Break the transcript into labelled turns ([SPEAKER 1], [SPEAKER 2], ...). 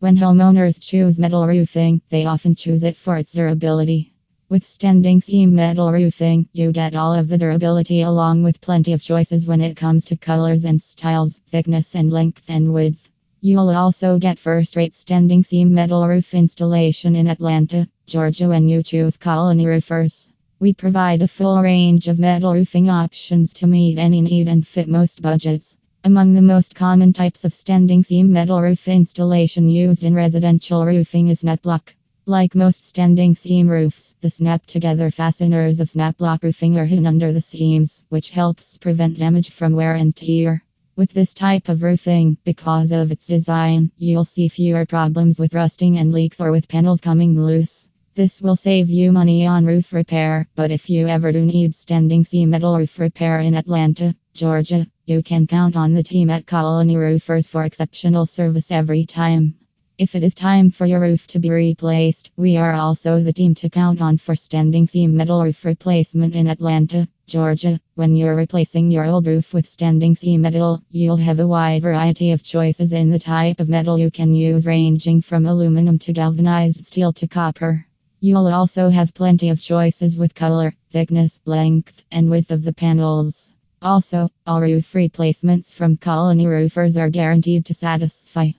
[SPEAKER 1] When homeowners choose metal roofing, they often choose it for its durability. With standing seam metal roofing, you get all of the durability along with plenty of choices when it comes to colors and styles, thickness and length and width. You'll also get first rate standing seam metal roof installation in Atlanta, Georgia when you choose Colony Roofers. We provide a full range of metal roofing options to meet any need and fit most budgets. Among the most common types of standing seam metal roof installation used in residential roofing is snap lock. Like most standing seam roofs, the snap together fasteners of snap lock roofing are hidden under the seams, which helps prevent damage from wear and tear. With this type of roofing, because of its design, you'll see fewer problems with rusting and leaks or with panels coming loose. This will save you money on roof repair, but if you ever do need standing seam metal roof repair in Atlanta, Georgia, you can count on the team at Colony Roofers for exceptional service every time. If it is time for your roof to be replaced, we are also the team to count on for standing seam metal roof replacement in Atlanta, Georgia. When you're replacing your old roof with standing seam metal, you'll have a wide variety of choices in the type of metal you can use, ranging from aluminum to galvanized steel to copper. You'll also have plenty of choices with color, thickness, length, and width of the panels. Also, all roof replacements from Colony Roofers are guaranteed to satisfy.